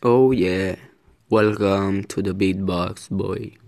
Oh yeah, welcome to the beatbox boy.